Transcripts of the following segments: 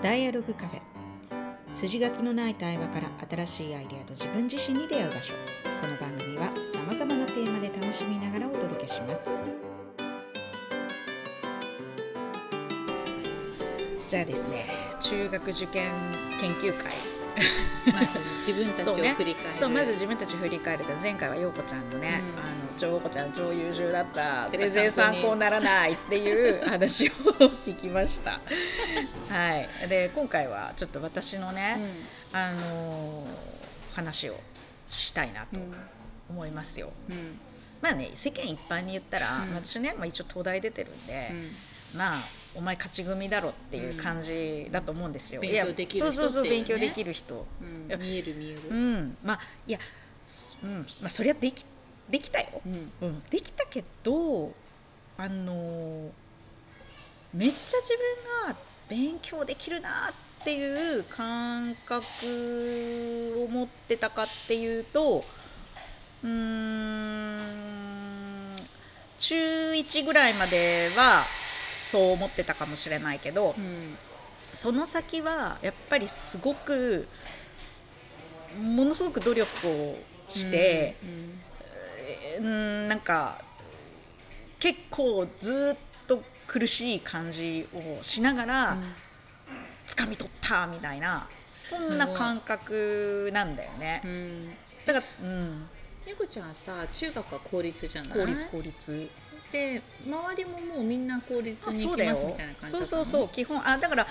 ダイアログカフェ。筋書きのない対話から新しいアイデアと自分自身に出会う場所。この番組はさまざまなテーマで楽しみながらお届けします。じゃあですね中学受験研究会。まず自分たちを振り返る。そうまず自分たち振り返ると前回は陽子ちゃんのね、うん。あの超子ちゃん超優秀だった全然参考にならないっていう話を聞きました。はい。で今回はちょっと私のね、あのー話をしたいなとうんうん思いますよ、うん。まあね世間一般に言ったら、うん。私ね、まあ、一応東大出てるんで、うん。まあお前勝ち組だろっていう感じだと思うんですよ、勉強できる人そうそうそう勉強できる人。うん。見える見える。うん。まあいや、すうん。まあ、そりゃできできたよ、うん。うん、できたけどあのーめっちゃ自分が勉強できるなっていう感覚を持ってたかっていうとうーん。中1ぐらいまではそう思ってたかもしれないけど、うんその先はやっぱりすごくものすごく努力をして、うん、なんか結構ずっと苦しい感じをしながらうん。掴み取ったみたいなそんな感覚なんだよね。う。ん。だから、うん、ゆこちゃんさ中学は公立じゃない？効率効率で周りももうみんな公立に行きますみたいな感じだったの？そうそうそう基本あだから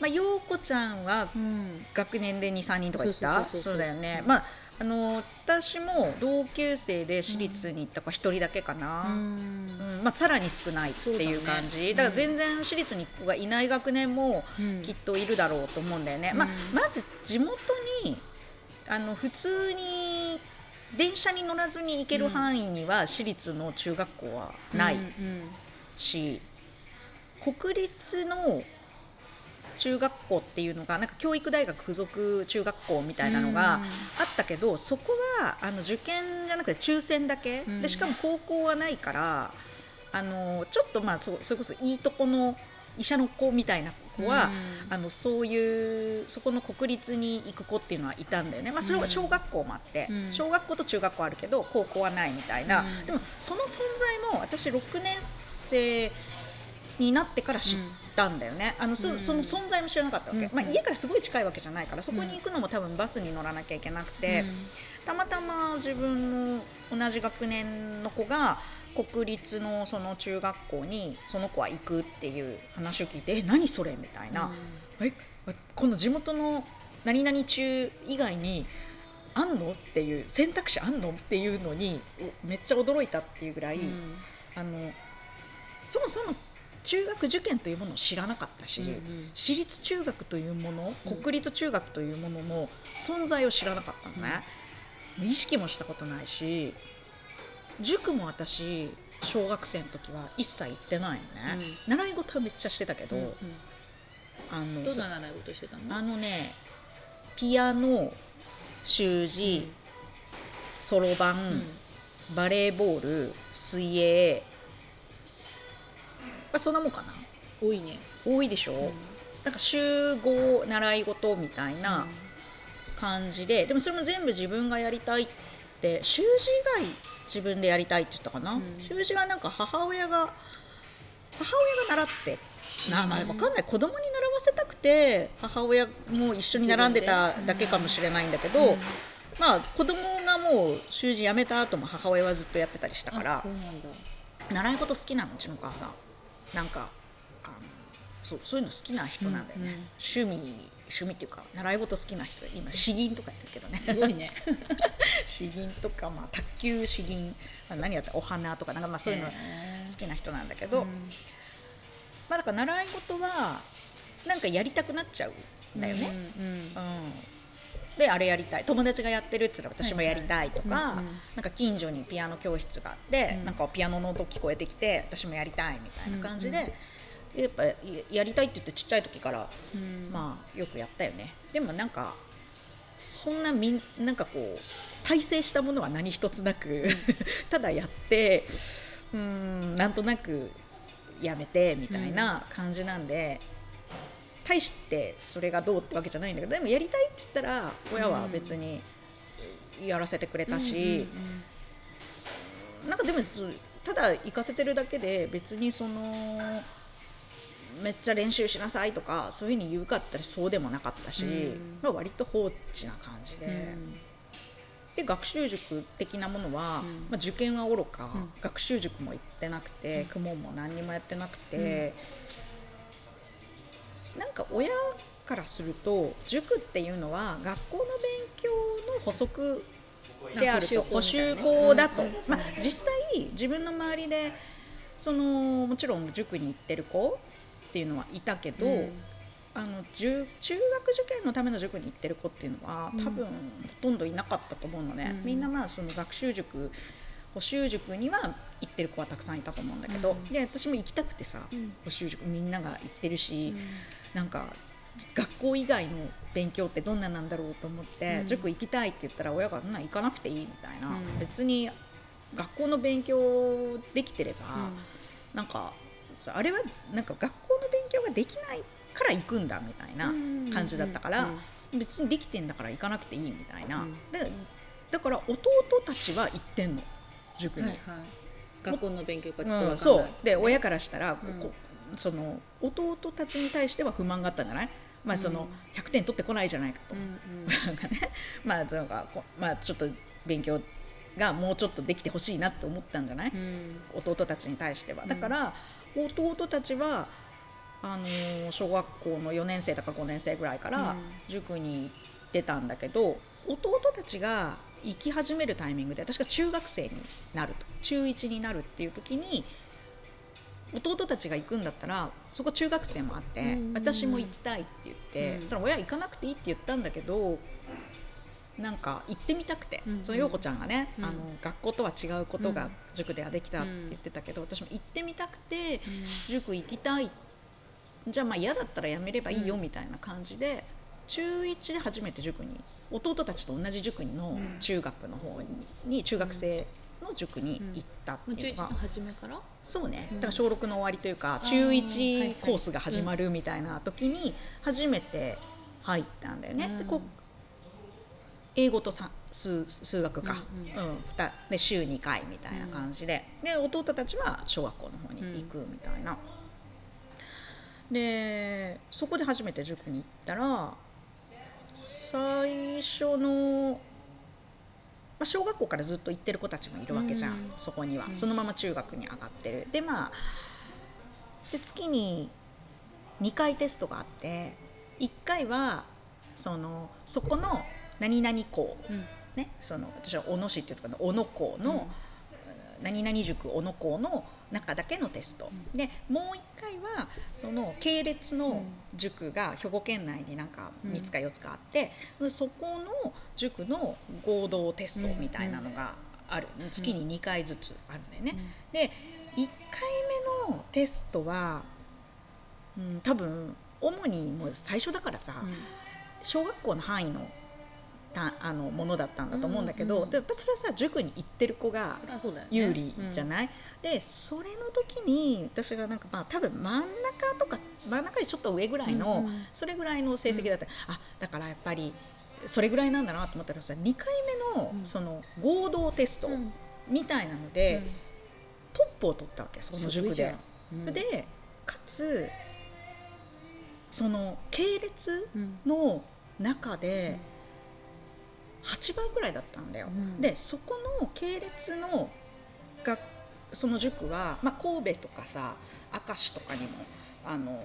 まあ陽子ちゃんはうん。学年で23人とか言った？そうだよね。まああの私も同級生で私立に行った子一人だけかうな、ん。うんまあ、さらに少ないっていう感じ。だ,、ね。から全然私立に行く子がいない学年もうん。きっといるだろうと思うんだよね、まあうん、まず地元にあの普通に電車に乗らずに行ける範囲には私立の中学校はないし、国立の中学校っていうのがなんか教育大学附属中学校みたいなのがうん。あったけど、そこはあの受験じゃなくて抽選だけ、うんでしかも高校はないからあのちょっとまあそそれこそいいとこの医者の子みたいな子は、うん。あのそういうそこの国立に行く子っていうのはいたんだよね、まあ、それは小学校もあって、うん。小学校と中学校あるけど高校はないみたいな、うん。でもその存在も私6年生になってから知ったんだよね、あのそうん。その存在も知らなかったわけ、うん。まあ、家からすごい近いわけじゃないからそこに行くのも多分バスに乗らなきゃいけなくて、たまたま自分の同じ学年の子が国立のその中学校にその子は行くっていう話を聞いて「え何それ?」みたいな「えこの地元の何々中以外にあんの?」っていう選択肢あんのっていうのにおめっちゃ驚いたっていうぐらい、うん。あのそもそも中学受験というものを知らなかったし、うんうん。私立中学というものうん。国立中学というものの存在を知らなかったのね、意識もしたことないし塾も私小学生の時は一切行ってないのね、習い事はめっちゃしてたけど、うんうん。あのどんな習い事してたの？あのねピアノ習字、そろばん、バレーボール水泳、まあ、そんなもんかな。多いね。多いでしょ、なんか週5習い事みたいな感じで、でもそれも全部自分がやりたいって習字以外自分でやりたいって言ったかな、うん。習字はなんか母親が母親が習って。なまあ分かんない。子供に習わせたくて母親も一緒に並んでただけかもしれないんだけど、うん。まあ子供がもう習字やめた後も母親はずっとやってたりしたかあら習い事好きなのうちのお母さん。なんかあのそうそういうの好きな人なんだよね、うんうん。趣味趣味っていうか習い事好きな人で今詩吟とかやってるけどね。すごいね。詩吟とか、まあ、卓球詩吟あ何やったお花とかなんかまあそういうの好きな人なんだけど、うん。まあだから習い事はなんかやりたくなっちゃうんだよね、うんうんうん。であれやりたい。友達がやってるって言ったら私もやりたいとか、はいはいうんうん。なんか近所にピアノ教室があって、うん。なんかピアノの音聞こえてきて私もやりたいみたいな感じで、うんやっぱややりたいって言ってちっちゃい時から、うん。まあよくやったよね。でもなんかそんなみんなんかこう体制したものは何一つなく ただやってうんなんとなくやめてみたいな感じなんで、大してそれがどうってわけじゃないんだけどでもやりたいって言ったら親は別にやらせてくれたし、なんかでもそただ行かせてるだけで別にそのめっちゃ練習しなさいとかそういうふうに言うかったらそうでもなかったし、うん。まあ、割と放置な感じで。で学習塾的なものは、うん。まあ、受験はおろか、うん。学習塾も行ってなくて公文も何にもやってなくて、なんか親からすると塾っていうのは学校の勉強の補足であると補補修習校だと、うん。うん。まあ、実際自分の周りでそのもちろん塾に行ってる子っていうのはいたけど、うん。あの中中学受験のための塾に行ってる子っていうのはうん。多分ほとんどいなかったと思うのね、うん。みんなまあその学習塾補習塾には行ってる子はたくさんいたと思うんだけど、うん。で私も行きたくてさ、うん。補習塾みんなが行ってるし、うなんか学校以外の勉強ってどんななんだろうと思って、うん。塾行きたいって言ったら親が「そんなん行かなくていい」みたいな、うん。別に学校の勉強できてれば、ん。なんかそうあれはなんか学校の勉強ができないから行くんだみたいな感じだったから、別にできてんだから行かなくていいみたいな、うんでだから弟たちは行ってんの塾に。はいはい。学校の勉強がちょっとうん、わかんそない、うで親からしたら、うん。こその弟たちに対しては不満があったんじゃない、まあ、そのうん100点取ってこないじゃないかと、うんうん。なんかね。まあなんかこまあちょっと勉強がもうちょっとできてほしいなって思ったんじゃない、うん。弟たちに対しては。うんだから、弟たちはあのー小学校の4年生とか5年生ぐらいからうん。塾に行ってたんだけど、弟たちが行き始めるタイミングで私が中学生になると中1になるっていう時に弟たちが行くんだったらそこ中学生もあって、うん。私も行きたいって言って、うん。そしたら親行かなくていいって言ったんだけどなんか行ってみたくて、うんその陽子ちゃんがね、うん。あの学校とは違うことがうん。塾ではできたって言ってたけど、私も行ってみたくて塾行きたいじゃあまあ嫌だったらやめればいいようん。みたいな感じで、中1で初めて塾に弟たちと同じ塾のうん。中学の方に中学生の塾に行ったっていうのが、初めから？そうね。うん。だから小6の終わりというか中はい1はい。コースが始まるみたいな時に初めて入ったんだよね。でこう英語とさ数数学か、ううん。ふたで週2回みたいな感じで,、で弟たちは小学校の方に行くみたいな、でそこで初めて塾に行ったら最初の、まあ、小学校からずっと行ってる子たちもいるわけじゃん、うん。そこには、うん。そのまま中学に上がってる。でまあで月に2回テストがあって1回はそのそこの何々校。うん。ね、その私は小野市っていうところの小野校の、何々塾小野校の中だけのテスト、でもう一回はその系列の塾が兵庫県内になんかうん3つか4つかあって、でそこの塾の合同テストみたいなのがある、月に2回ずつあるんだよね。で1回目のテストは、うん、多分主にもう最初だからさ、小学校の範囲のたあのものだったんだと思うんだけど、うんうんでやっぱそれはさ塾に行ってる子が有利じゃない、でそれの時に私がなんかまあ多分真ん中とか真ん中よりちょっと上ぐらいの、うんうん。それぐらいの成績だった、あだからやっぱりそれぐらいなんだなと思ったらさ2回目のうん。その合同テストうんみたいなので、トップを取ったわけその塾で。うん。でかつその系列うん。の中で8番ぐらいだったんだよ。うん。でそこの系列のがその塾は、まあ、神戸とかさ明石とかにもあの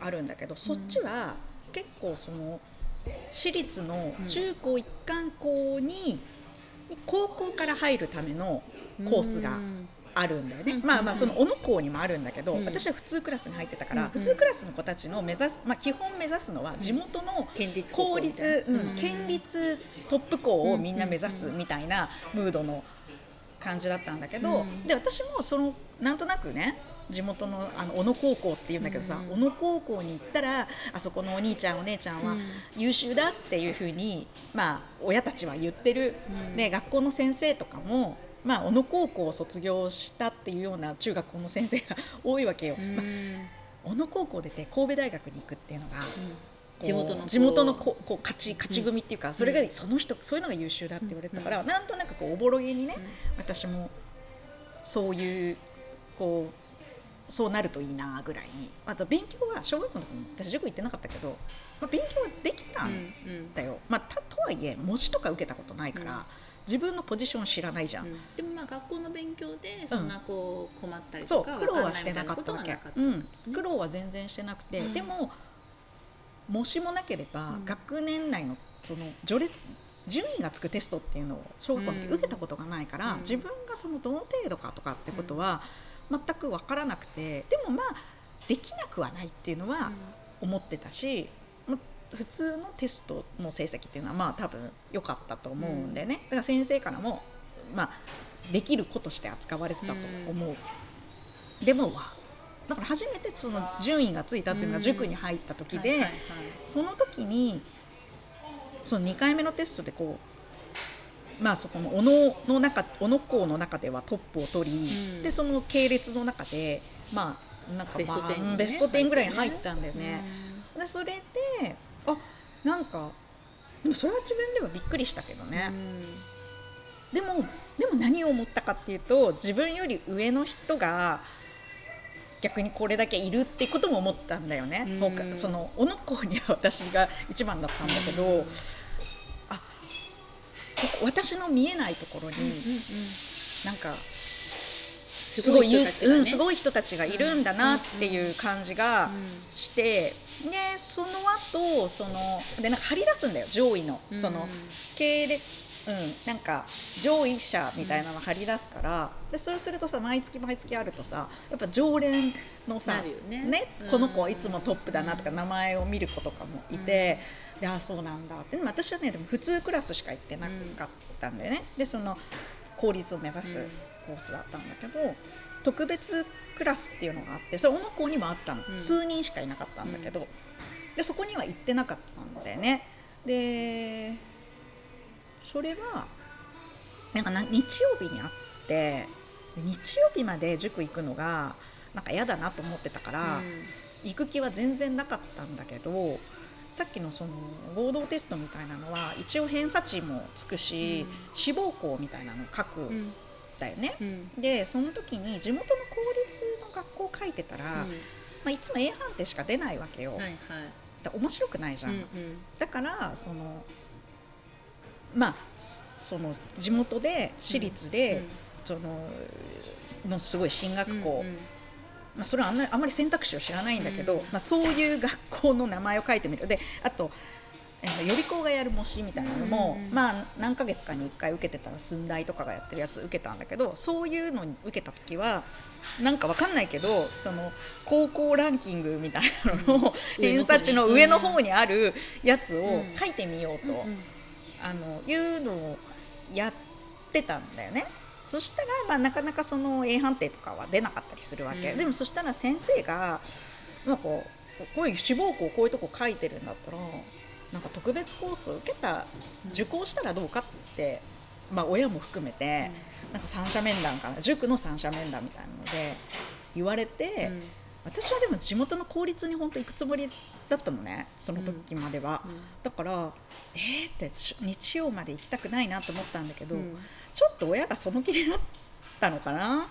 あるんだけどそっちは結構その私立の中高一貫校に高校から入るためのコースがうんあるんだよね、うん。まあまあその小野校にもあるんだけど、うん。私は普通クラスに入ってたから、うん。普通クラスの子たちの目指す、まあ、基本目指すのは地元の公立、うんうん。県立トップ校をみんな目指すみたいなムードの感じだったんだけど、うん。で私もそのなんとなくね地元のあの小野高校っていうんだけどさ、うん。小野高校に行ったらあそこのお兄ちゃんお姉ちゃんはうん。優秀だっていうふうに、まあ、親たちは言ってる、うん。で学校の先生とかも、まあ、小野高校を卒業したっていうような中学校の先生が 多いわけよ。うん。まあ小野高校出て神戸大学に行くっていうのが、こう地元の地元のここう勝ち勝ち組っていうか、それがその人そういうのが優秀だって言われてたから、なんとなくこうおぼろげにね、私もそういうこうそうなるといいなぐらいに。あと勉強は小学校の時に私塾行ってなかったけど、まあ、勉強はできたんだよ、まあ、たとはいえ模試とか受けたことないから、うん自分のポジション知らないじゃん、でもまあ学校の勉強でそんなこう困ったりとか苦労はしてなかったわけ。うん、苦労は全然してなくて、うん。でも模試もなければ、うん。学年内のその序列順位がつくテストっていうのを小学校の時うん。受けたことがないから、うん。自分がそのどの程度かとかってことは全く分からなくて。でもまあできなくはないっていうのは思ってたし、まあ普通のテストの成績っていうのはまあ多分良かったと思うんでね、だから先生からも、まあ、できる子として扱われてたと思う、でもだから初めてその順位がついたっていうのが塾に入った時で、その時にその2回目のテストでこうまあそこの小野の中小野校の中ではトップを取り、うん。でその系列の中でまあなんか、ベストまあ10にね。ベスト10ぐらいに入ったんだよね。うん。でそれであなんかでもそれは自分ではびっくりしたけどね、でもでも何を思ったかっていうと自分より上の人が逆にこれだけいるってことも思ったんだよね、うん。他その小野校には私が一番だったんだけど、うん。あここ私の見えないところに、うんうんうん。なんかすすごい人たちがね。うん、すごい人たちがいるんだなっていう感じがうん。して、でその後そのでなんか張り出すんだよ上位の。その、うん系列、うん、なんか上位者みたいなの張り出すから、でそうするとさ毎月毎月あるとさやっぱ常連のさね。うんこの子はいつもトップだなとか名前を見る子とかもいて、であそうなんだって。でも私はねでも普通クラスしか行ってなかったんだよね、でその公立を目指すうん。コースだったんだけど、特別クラスっていうのがあってそれ小野校にもあったの、うん。数人しかいなかったんだけど、でそこには行ってなかったんだよね。でそれはなんかな日曜日にあってで日曜日まで塾行くのがなんか嫌だなと思ってたから、行く気は全然なかったんだけどさっきのその合同テストみたいなのは一応偏差値もつくし、うん。志望校みたいなのを書くうんんだよね。うん。でその時に地元の公立の学校書いてたら、まあ、いつも A 判定しか出ないわけよ、はいはい。だ面白くないじゃん、うんうん。だからそのまあその地元で私立で、そののすごい進学校、うんうん。まあ、それはあんまりあんまり選択肢を知らないんだけど、うん。まあ、そういう学校の名前を書いてみる。であとえー予備校がやる模試みたいなのも、うんまあ、何ヶ月かに1回受けてたら寸大とかがやってるやつ受けたんだけどそういうのに受けた時はなんかわかんないけどその高校ランキングみたいなのの、上の方に偏差値の上の方にあるやつをうん。書いてみようと、うんうん。あのいうのをやってたんだよね。そしたら、まあ、なかなかその A 判定とかは出なかったりするわけ、うん。でもそしたら先生がなんかこういう志望校こういうとこ書いてるんだったらなんか特別コースを受けた受講したらどうかって、まあ、親も含めて、なんか三者面談かな塾の三者面談みたいなので言われて、うん。私はでも地元の公立に本当行くつもりだったのねその時までは。うん。だからえーってし日曜まで行きたくないなと思ったんだけど、うん。ちょっと親がその気になったのかな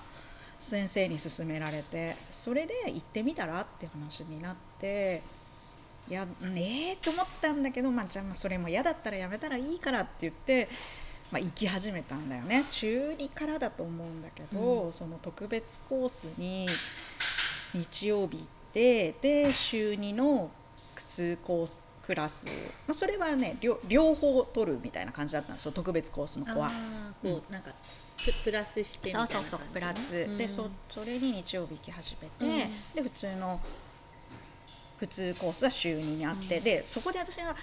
先生に勧められて。それで行ってみたらって話になっていやねえと思ったんだけど、まあ、じゃあまあそれも嫌だったらやめたらいいからって言って、まあ、行き始めたんだよね。中2からだと思うんだけど、うん。その特別コースに日曜日行ってで週2の普通コースクラス、まあ、それはね両両方取るみたいな感じだったんですよ特別コースの子は。うなんかププラスしてみたいうな感じそそうそうプラス、うん。でそそれに日曜日行き始めて、うん。で普通の普通コースは週2にあって、うん。でそこで私が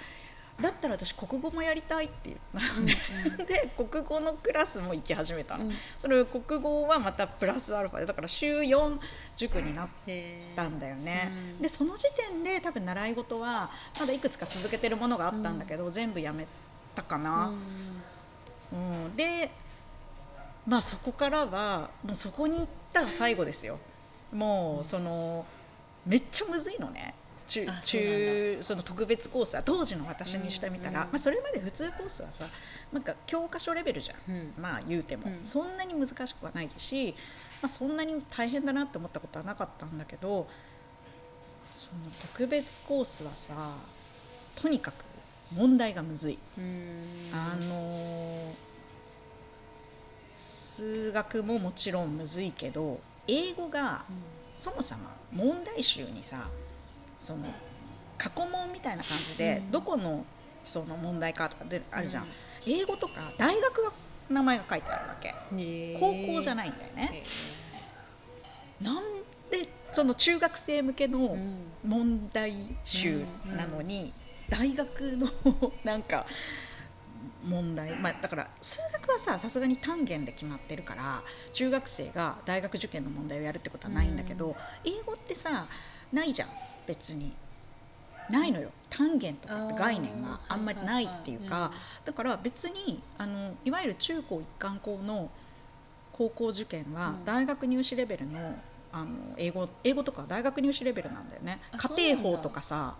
だったら私国語もやりたいって言ったうんの で、で国語のクラスも行き始めたの、うん。それ国語はまたプラスアルファでだから週4塾になったんだよね、うん。でその時点で多分習い事はまだいくつか続けてるものがあったんだけど、全部やめたかな、うん、でまあそこからはもうそこに行ったら最後ですよ。もうそのめっちゃむずいのね中中その特別コースは当時の私にしてみたら、うん。うんまあ、それまで普通コースはさなんか教科書レベルじゃん、うん。まあ言うても、うん。そんなに難しくはないし、まあ、そんなに大変だなって思ったことはなかったんだけどその特別コースはさとにかく問題がむずい。うん。あの数学ももちろんむずいけど英語がそもそも問題集にさその過去問みたいな感じで、うん。どこのその問題かとかであるじゃん、うん。英語とか大学が名前が書いてあるわけ。高校じゃいないんだよね、なんでその中学生向けの問題集なのに、大学の なんか問題、まあ、だから数学はささすがに単元で決まってるから中学生が大学受験の問題をやるってことはないんだけど、英語ってさないじゃん別に。ないのよ。単元とかって概念があんまりないっていうか。だから別にあのいわゆる中高一貫校の高校受験はうん。大学入試レベルのあの英語英語とか大学入試レベルなんだよね。あ家庭法とかさ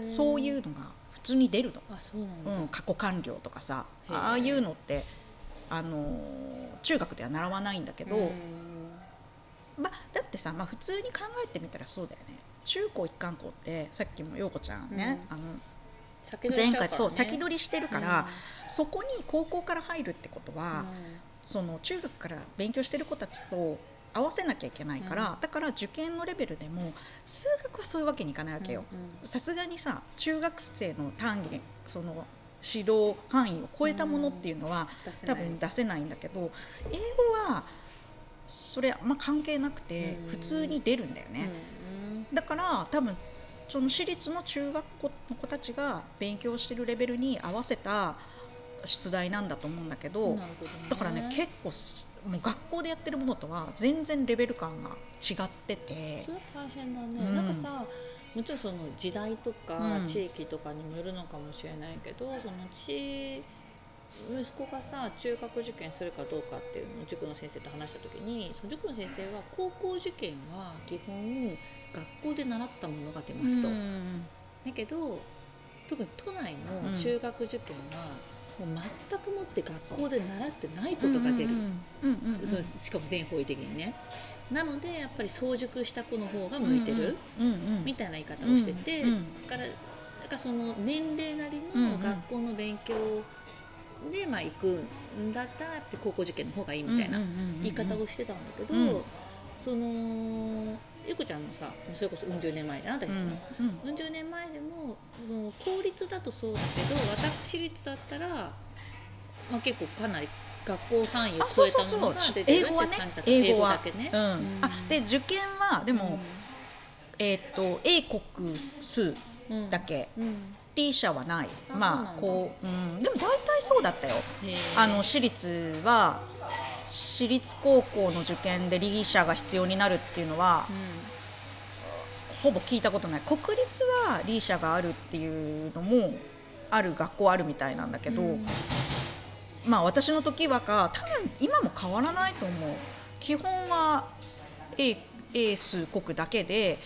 そういうのが普通に出るの、あそうなんだ、うん、過去完了とかさああいうのってあの中学では習わないんだけど、うん。まあ、だってさ、まあ、普通に考えてみたらそうだよね中高一貫校ってさっきも陽子ちゃんね、うからね。前回そう先取りしてるから、そこに高校から入るってことは、うん。その中学から勉強してる子たちと合わせなきゃいけないから、うん。だから受験のレベルでも数学はそういうわけにいかないわけよ。さすがにさ中学生の単元その指導範囲を超えたものっていうのは、多分出せないんだけど英語はそれあんま関係なくてうん。普通に出るんだよね。だから多分その私立の中学校の子たちが勉強してるレベルに合わせた出題なんだと思うんだけど、ね。だからね結構すもう学校でやってるものとは全然レベル感が違ってて。それは大変だね、うん。なんかさもちろんその時代とかうん。地域とかにもよるのかもしれないけど、その私息子がさ中学受験するかどうかっていうのを塾の先生と話した時にその塾の先生は高校受験は基本学校で習ったものが出ますと。うんだけど特に都内の中学受験は、もう全くもって学校で習ってないことが出る、しかも全方位的にね。なのでやっぱり早熟した子の方が向いてる、みたいな言い方をしてて、だからだからその年齢なりの学校の勉強でまあ行くんだったらやっぱり高校受験の方がいいみたいな言い方をしてたんだけど、うん。そのゆこちゃんのさそれこそうん十年前じゃん私たちの。うんうん。十年前でもその公立だとそうだけど私立だったら、まあ、結構かなり学校範囲を超えたうそうそうものが出てるって感じだった英語はだけね。うん。うん。あで受験はでも、えーっと英国数うんだけ、うん。理社はない。まあこう、うん、でも大体そうだったよ。あの私立は私立高校の受験で理社が必要になるっていうのはほぼ聞いたことない。国立は理社があるっていうのもある学校あるみたいなんだけど、うん。まあ私の時はか多分今も変わらないと思う。基本は英英数国だけで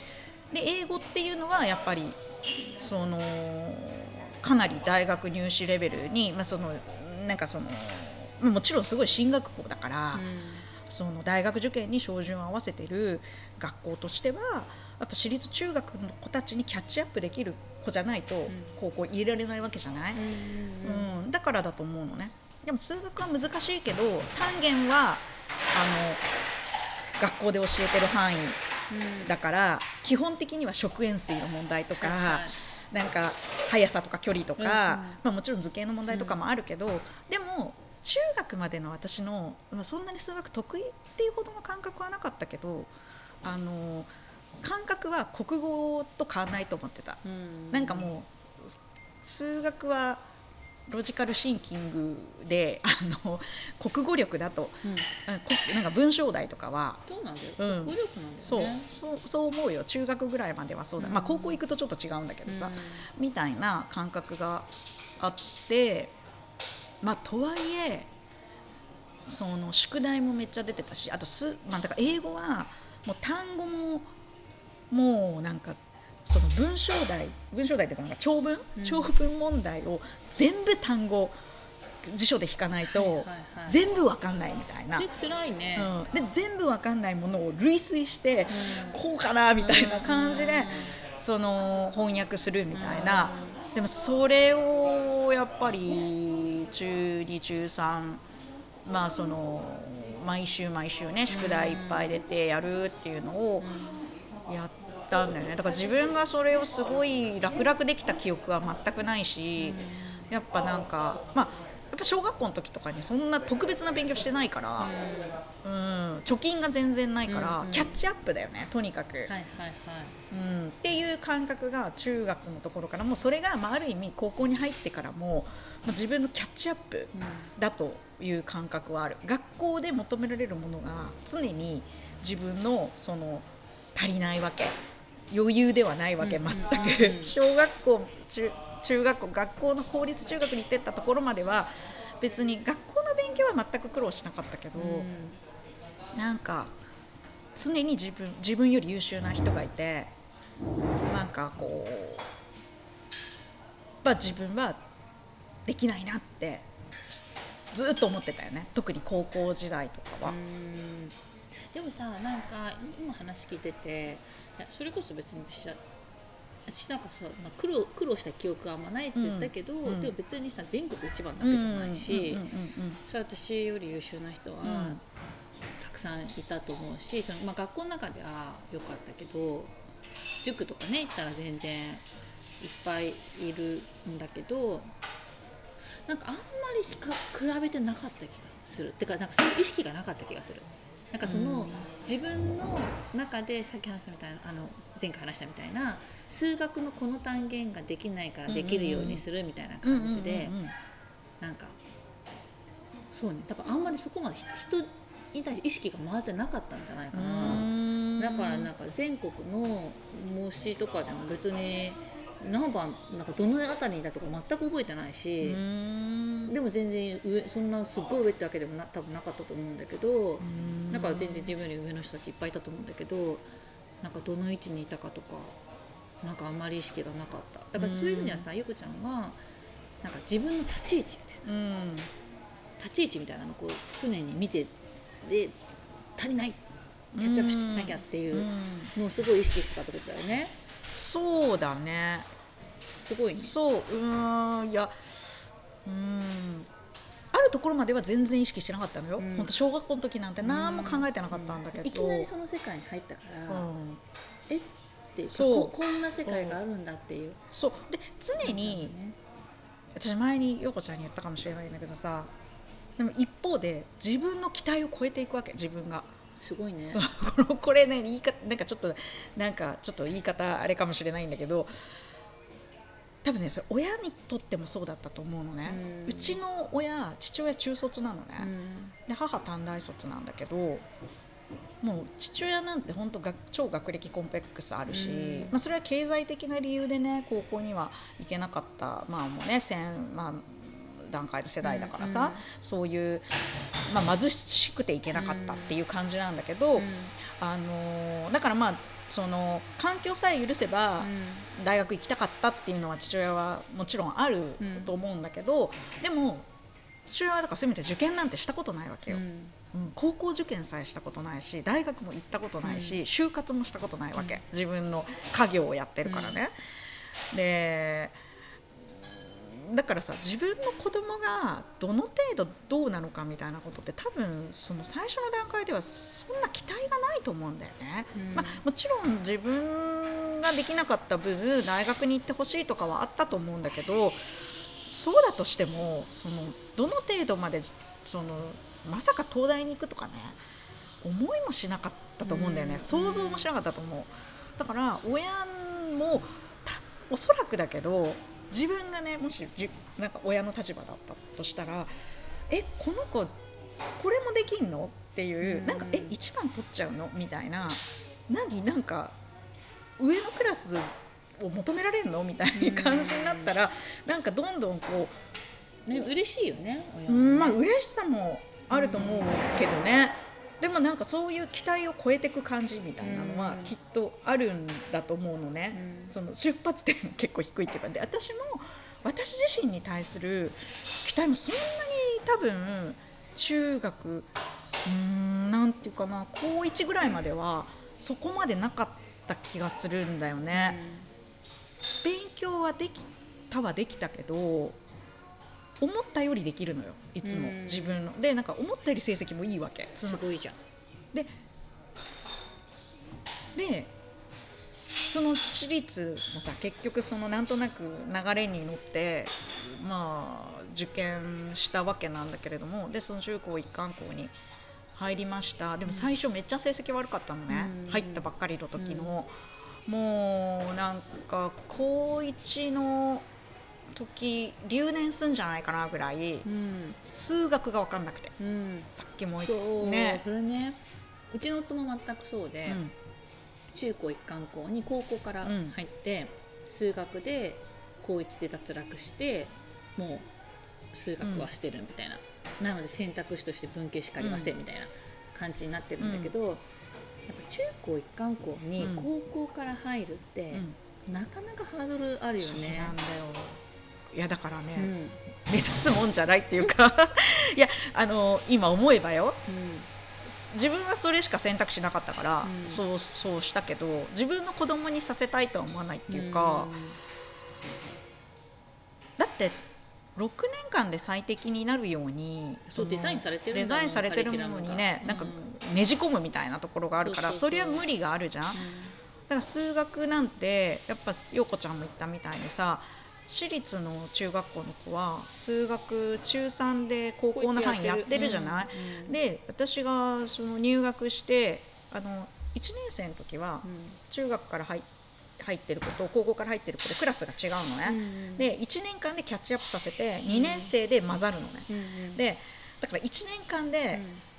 で英語っていうのはやっぱりそのかなり大学入試レベルに、まあ、そのなんかそのもちろんすごい進学校だから、その大学受験に照準を合わせてる学校としてはやっぱ私立中学の子たちにキャッチアップできる子じゃないと高校入れられないわけじゃない、うんうん、だからだと思うのね。でも数学は難しいけど単元はあの学校で教えてる範囲だから基本的には食塩水の問題とか、はいはい。なんか速さとか距離とか、うんうん。まあ、もちろん図形の問題とかもあるけど、でも中学までの私の、まあ、そんなに数学得意っていうほどの感覚はなかったけどあの感覚は国語と変わらないと思ってた。うん。なんかもう数学はロジカルシンキングであの国語力だと。うん。なんか文章題とかは。そうなんだよ、うん。国語力なんだそう。よねそうそう思うよ。中学ぐらいまではそうだ、うん。まあ高校行くとちょっと違うんだけどさ、うん。みたいな感覚があってまあとはいえその宿題もめっちゃ出てたしあとす、まあ、だから英語はもう単語ももうなんかその文章題文章題というかなんか長文、うん。長文問題を全部単語辞書で引かないと、全部わかんないみたいな、いね、うん、で全部わかんないものを類推して、こうかなみたいな感じで、その翻訳するみたいな、でもそれをやっぱり中2中3まあその毎週毎週ね宿題いっぱい出てやるっていうのをやったんだよね。だから自分がそれをすごい楽々できた記憶は全くないし、やっぱなんかまあっぱ小学校の時とかにそんな特別な勉強してないから、うん、貯金が全然ないから、うんうん。キャッチアップだよねとにかく。はいはいはい。うん、っていう感覚が中学のところからもうそれが、まあ、ある意味高校に入ってからも自分のキャッチアップだという感覚はある。学校で求められるものが常に自分のその足りないわけ余裕ではないわけうん全うんく小学校中中学校学校の公立中学に行ってったところまでは別に学校の勉強は全く苦労しなかったけど、なんか常に自分自分より優秀な人がいてなんかこうまあ自分はできないなってずっと思ってたよね。特に高校時代とかは。うん。でもさなんか今話聞いてていやそれこそ別に私は私なんかさ苦労苦労した記憶があんまないって言ったけど、うんうん。でも別にさ全国一番なわけじゃないし、それは私より優秀な人はうん。たくさんいたと思うしその、まあ、学校の中では良かったけど塾とかね行ったら全然いっぱいいるんだけどなんかあんまり比較比べてなかった気がする。ってかなんかそういう意識がなかった気がする。なんかその、うん。自分の中でさっき話したみたいなあの前回話したみたいな数学のこの単元ができないからできるようにするみたいな感じで、なんかそうね。多分あんまりそこまで人人に対して意識が回ってなかったんじゃないかな、だからなんか全国の模試とかでも別に何番なんかどの辺りだとか全く覚えてないし、でも全然上そんなすっごい上ってわけでもな多分なかったと思うんだけど、なんか全然自分より上の人たちいっぱいいたと思うんだけどなんかどの位置にいたかとかなんかあんまり意識がなかった。だからそういう意味ではさ、ゆくちゃんはなんか自分の立ち位置みたいな。うん。立ち位置みたいなのをこう常に見てで足りない。キャッチアップしなきゃっていうのをすごい意識してたってことだよね。そうだね。すごいね。そう。うーんいやうーん。あるところまでは全然意識してなかったのよ、うん。本当小学校の時なんて何も考えてなかったんだけど、いきなりその世界に入ったから、うん。えっていうかそう。ここんな世界があるんだっていう、そう。で常にね私前に陽子ちゃんに言ったかもしれないんだけどさでも一方で自分の期待を超えていくわけ自分が。すごいね。そう。このこれね言い方なんかちょっとなんかちょっと言い方あれかもしれないんだけど多分ねそれ親にとってもそうだったと思うのね、ううんちの親父親中卒なのね、うん。で母短大卒なんだけどもう父親なんて本当が超学歴コンプレックスあるし、うん。まあ、それは経済的な理由でね高校には行けなかった。まあもうね戦、まあ、段階の世代だからさ、うんうん。そういう、まあ、貧しくて行けなかったっていう感じなんだけど、うん。あのーだからまあその環境さえ許せば大学行きたかったっていうのは父親はもちろんあるうん。と思うんだけど、でも父親はだからせめて受験なんてしたことないわけよ、うんうん高校受験さえしたことないし大学も行ったことないし、就活もしたことないわけ、うん。自分の家業をやってるからね。でだからさ自分の子供がどの程度どうなのかみたいなことって多分その最初の段階ではそんな期待がないと思うんだよね。うん。まあ、もちろん自分ができなかった分大学に行ってほしいとかはあったと思うんだけどそうだとしてもそのどの程度までそのまさか東大に行くとかね思いもしなかったと思うんだよね、うん。想像もしなかったと思う。だから親もたおそらくだけど自分がねもしじなんか親の立場だったとしたらえこの子これもできんのっていう、うん。なんかえ一番取っちゃうの？みたいな。何なんか上のクラスを求められるの？みたいな感じになったら、なんかどんどんこね嬉しいよねね。うんまあ嬉しさもあると思うけどね、でもなんかそういう期待を超えていく感じみたいなのはうん。きっとあるんだと思うのね、うん。その出発点も結構低いっていうか。で私も私自身に対する期待もそんなに多分中学うーんなんていうかな高1ぐらいまではそこまでなかった気がするんだよね。勉強はできたはできたけど思ったよりできるのよいつもうん。自分の。でなんか思ったより成績もいいわけ。すごいじゃん。ででその私立もさ結局そのなんとなく流れに乗ってまあ受験したわけなんだけれどもでその中高一貫校に入りました。でも最初めっちゃ成績悪かったのね、うん。入ったばっかりの時の、もうなんか高一の時留年すんじゃないかなぐらいうん数学が分かんなくて。うん。さっきも言っそう、ね。それね。うちの夫も全くそうで、うん。中高一貫校に高校からうん。入って、数学で高一で脱落してもう数学はしてるみたいな、なので選択肢として文系しかありませんみたいな感じになってるんだけど、やっぱ中高一貫校にうん。高校から入るって、うんなかなかハードルあるよそうね。なんだよいやだからね、うん。目指すもんじゃないっていうか いやあの今思えばよ自分はそれしか選択肢なかったから、うん。そうそうしたけど自分の子供にさせたいとは思わないっていうか、だって6年間で最適になるようにのそうデザインされてるデザインされてるものにねなんかねじ込むみたいなところがあるからそうそうそうそれは無理があるじゃん。だから数学なんてやっぱ陽子ちゃんも言ったみたいにさ私立の中学校の子は数学中3で高校の範囲やってるじゃない、うん。うんで私がその入学してあの1年生の時は中学から入入ってる子と高校から入ってる子でクラスが違うのね、うんで1年間でキャッチアップさせて2年生で混ざるのね、うんうんでだから1年間で、うん。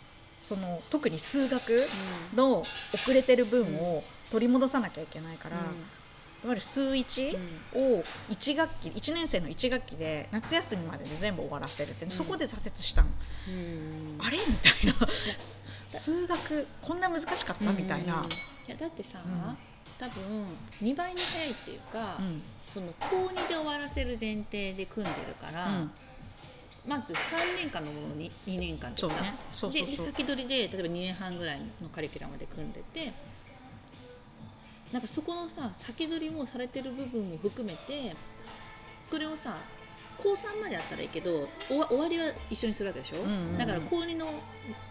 その特に数学の遅れてる分を取り戻さなきゃいけないから、いわゆる数1を1学期1年生の1学期で夏休みまでで全部終わらせるって、そこで挫折したの、うん。あれ？みたいな。数学こんな難しかった？みたいな、うん。いやだってさ、うん。多分2倍に早いっていうか、うん。その高2で終わらせる前提で組んでるから、うん。まず3年間のものに2年間ってさ。そうね。で先取りで例えば2年半ぐらいのカリキュラムで組んでてなんかそこのさ先取りもされてる部分も含めてそれをさ高3までやったらいいけど終わりは一緒にするわけでしょ、んうんうん。だから高2の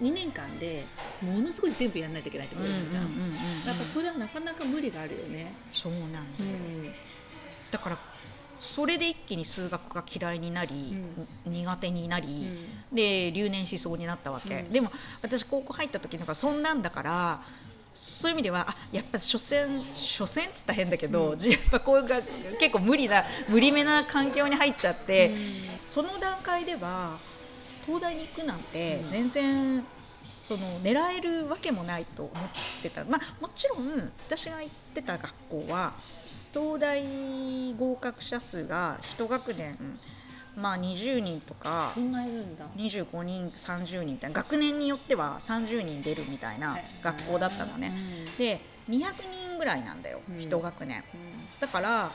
2年間でものすごい全部やらないといけないってことになるじゃん,、うんうんうんうんやっぱそれはなかなか無理があるよね。そうなんだよ、うん。だからそれで一気に数学が嫌いになり、苦手になり、で留年しそうになったわけ、うん。でも私高校入った時なんかそんなんだからそういう意味ではあやっぱ所詮所詮っつったら変だけど、うん。やっぱこういうが結構無理な無理めな環境に入っちゃって、その段階では東大に行くなんてうん。全然、その狙えるわけもないと思ってた、まあ、もちろん私が行ってた学校は東大合格者数が一学年、まあ、20人とかそんないるんだ。25人30人みたいな学年によっては30人出るみたいな学校だったのね。で200人ぐらいなんだよ、うん。一学年。うん。だから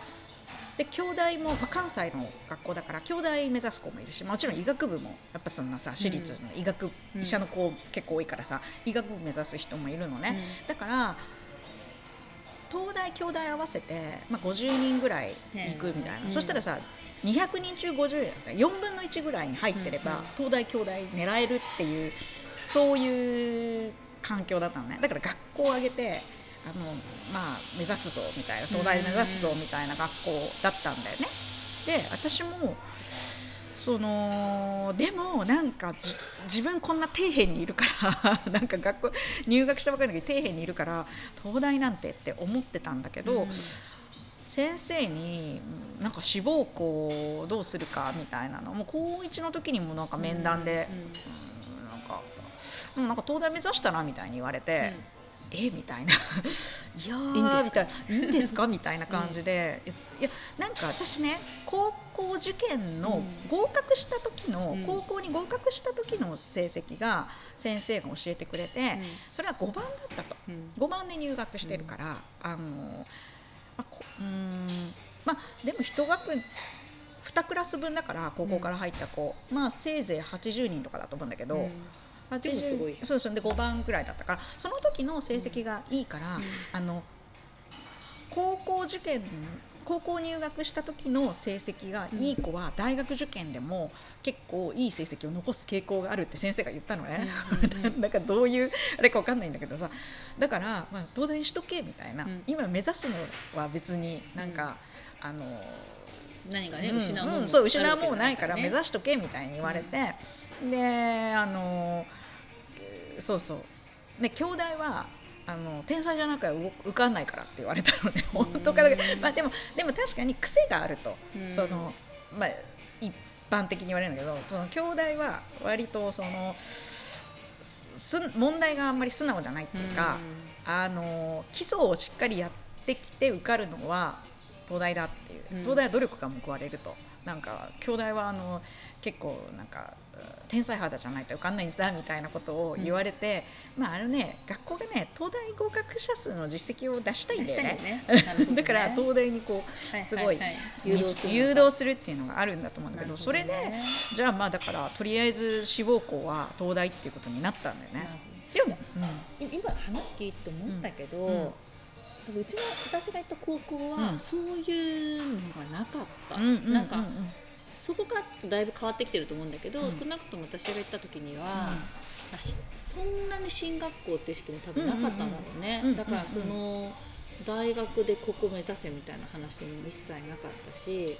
で京大も、まあ、関西の学校だから京大目指す子もいるしもちろん医学部もやっぱそんなさ私立の医学、うん医者の子結構多いからさ医学部目指す人もいるのね、だから東大京大合わせて、まあ、50人ぐらい行くみたいな、うん。そしたらさ200人中50だったら4分の1ぐらいに入ってれば、東大京大狙えるっていうそういう環境だったのね。だから学校を挙げてあの、まあ、目指すぞみたいな東大目指すぞみたいな学校だったんだよね。で私もそのでもなんかじ自分こんな底辺にいるから なんか学校入学したばかりの時底辺にいるから東大なんてって思ってたんだけど、うん先生にうんなんか志望校をどうするかみたいなのもう高1の時にもなんか面談で、うんなんかうんなんか東大目指したらみたいに言われて、えみたいな。いやーいいんですか？みたいないいんですか？みたいな感じで、いやなんか私ね高校受験のうん。合格した時の、うん。高校に合格した時の成績が先生が教えてくれて、それは5番だったと。うん。5番で入学してるから、あのまあこうーん。まあでも一学2クラス分だから高校から入った子、まあせいぜい80人とかだと思うんだけど、うん。80でもすごいそうそうで5番ぐらいだったからその時の成績がいいから、うん。あの高校受験高校入学した時の成績がいい子は大学受験でも結構いい成績を残す傾向があるって先生が言ったのね、うんうんう なんかどういうあれか分かんないんだけどさ。だから、まあ、東大にしとけみたいな、うん。今目指すのは別になんか、あの何かね、うん失うものうんそう失うものないから目ね。指しとけみたいに言われて、であのえーそうそう。で兄弟はあの天才じゃなきゃ動受かんないからって言われたので本当かだけど、まあ、でもでも確かに癖があると、うん。そのまあ一般的に言われるんだけどその兄弟は割とそのす問題があんまり素直じゃないっていうか、あの基礎をしっかりやってきて受かるのは東大だっていう、うん。東大は努力が報われると。なんか兄弟はあの結構なんか天才肌じゃないと受かんないんだみたいなことを言われて、まああのね学校がね東大合格者数の実績を出したいんだよね。ね。ね。だから東大にこう、はいすごい誘導するっていうのがあるんだと思うんだけどね。それでじゃあまあだからとりあえず志望校は東大っていうことになったんだよね。でも、うん。今話聞いて思ったけど、うん。うん。うちの私が行った高校うん。はそういうのがなかった、うんうんうんうん。なんかそこからとだいぶ変わってきてると思うんだけど、うん。少なくとも私が行った時には、あしそんなに進学校って意識も多分なかったんだろうね、うんうんうんだからその大学でここ目指せみたいな話も一切なかったし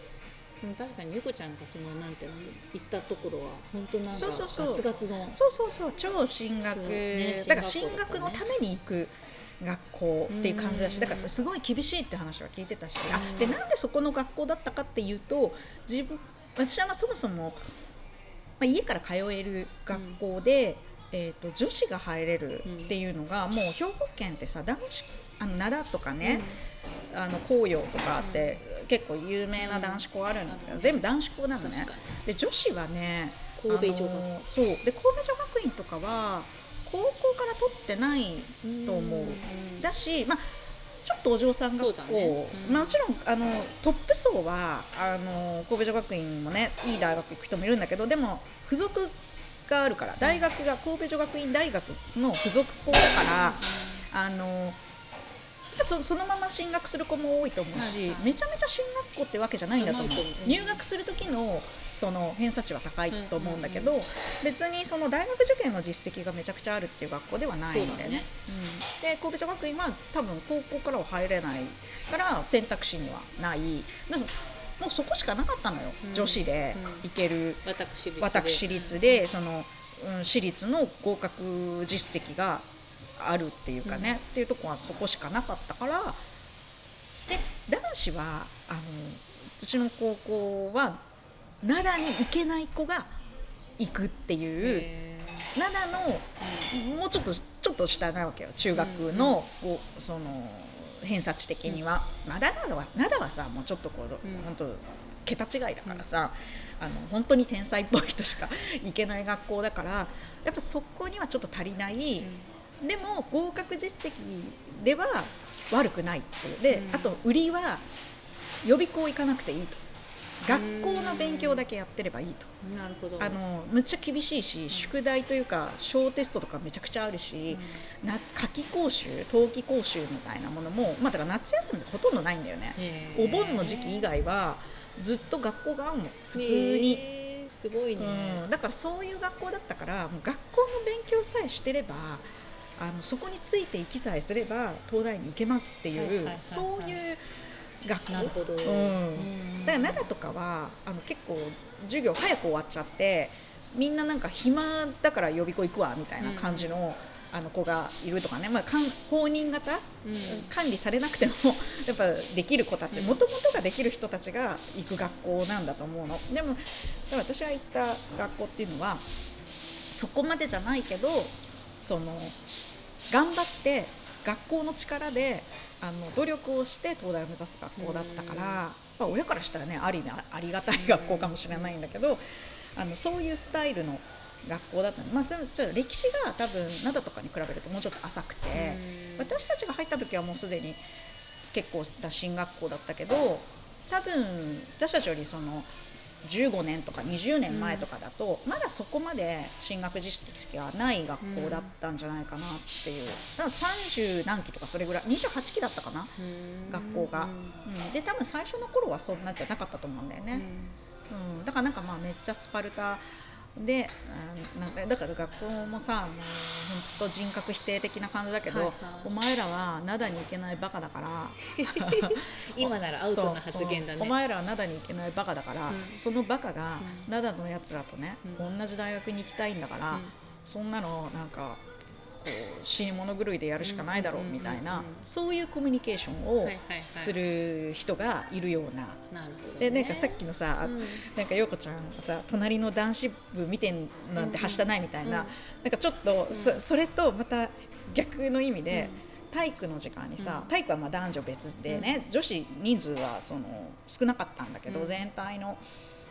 でも確かにゆこちゃんがそのなんていうの行ったところは本当なんかそうそうそう。ガツそうそうそう。超進学、ねだから進進学のために行く学校っていう感じだしうんだからすごい厳しいって話は聞いてたし、あうん。でなんでそこの学校だったかっていうと自分私はそもそも、まあ、家から通える学校で、えー、と女子が入れるっていうのが、もう兵庫県ってさ男子あの灘とかね、あの紅葉とかって、結構有名な男子校あるんだけど、うん。全部男子校なのね。で女子はね神戸女学そう。で神戸女学院とかは高校から取ってないと思う、ん。だし、まあ、ちょっとお嬢さん学校、ね。うん。まあもちろんあのトップ層はあの神戸女学院もねいい大学行く人もいるんだけどでも付属があるから大学が神戸女学院大学の付属校だから、あのそそのまま進学する子も多いと思うし、めちゃめちゃ進学校ってわけじゃないんだと思う。入学する時のその偏差値は高いと思うんだけど、別にその大学受験の実績がめちゃくちゃあるっていう学校ではないんだよね。ね。うん、で神戸女学院は多分高校からは入れないから選択肢にはない。でももうそこしかなかったのよ、うん。女子で行ける、私立で。私立でその、うん、私立の合格実績があるっていうかね、うん。っていうとこはそこしかなかったからで男子はあのうちの高校は灘に行けない子が行くっていうへ灘のもうちょっとちょっと下なわけよ中学の,、こうその偏差値的には、まあ灘は灘はさもうちょっとこう、うん。本当桁違いだからさ、あの本当に天才っぽい人しか行けない学校だからやっぱそこにはちょっと足りない、ーでも合格実績では悪くないっていう。で、うん。あと売りは予備校行かなくていいと学校の勉強だけやってればいいと。うんなるほど。あのむっちゃ厳しいし宿題というか小テストとかめちゃくちゃあるし、な夏季講習冬季講習みたいなものも、まあ、だから夏休みほとんどないんだよね、へーお盆の時期以外はずっと学校があるの。普通に、へーすごいね、うん、だからそういう学校だったからもう学校の勉強さえしてればあのそこについていきさえすれば東大に行けますっていう、そういう学校。なるほど、うん。だから灘とかはあの結構授業早く終わっちゃってみんななんか暇だから予備校行くわみたいな感じの,、あの子がいるとかね、まあ、かん放任型、うん。管理されなくても やっぱできる子たち。もともとができる人たちが行く学校なんだと思うの。でも私が行った学校っていうのはそこまでじゃないけどその頑張って学校の力であの努力をして東大を目指す学校だったから、まあ、親からしたらねありありがたい学校かもしれないんだけどあのそういうスタイルの学校だったまあ、それちょっと歴史が多分灘とかに比べるともうちょっと浅くて私たちが入った時はもうすでに結構な進学校だったけど多分私たちよりその15年とか20年前とかだと、まだそこまで進学実績がない学校だったんじゃないかなっていう、だから30何期とかそれぐらい28期だったかな、学校が、うん、で多分最初の頃はそんなじゃなかったと思うんだよね、うん、だからなんかまあめっちゃスパルタでなんかだから学校もさもう本当人格否定的な感じだけど、はいはい、お前らは灘に行けないバカだから。今ならアウトな発言だね。お前らは灘に行けないバカだから、うん、そのバカが灘のやつらとね、うん、同じ大学に行きたいんだから、うん、そんなのなんかこう死に物狂いでやるしかないだろうみたいなそういうコミュニケーションをする人がいるような。でなんかさっきのさ、なんか陽子ちゃんさ隣の男子部見てんなんてはしたないみたいな、なんかちょっとそそれとまた逆の意味で。体育の時間にさ、体育はまあ男女別でね、女子人数はその少なかったんだけど、全体の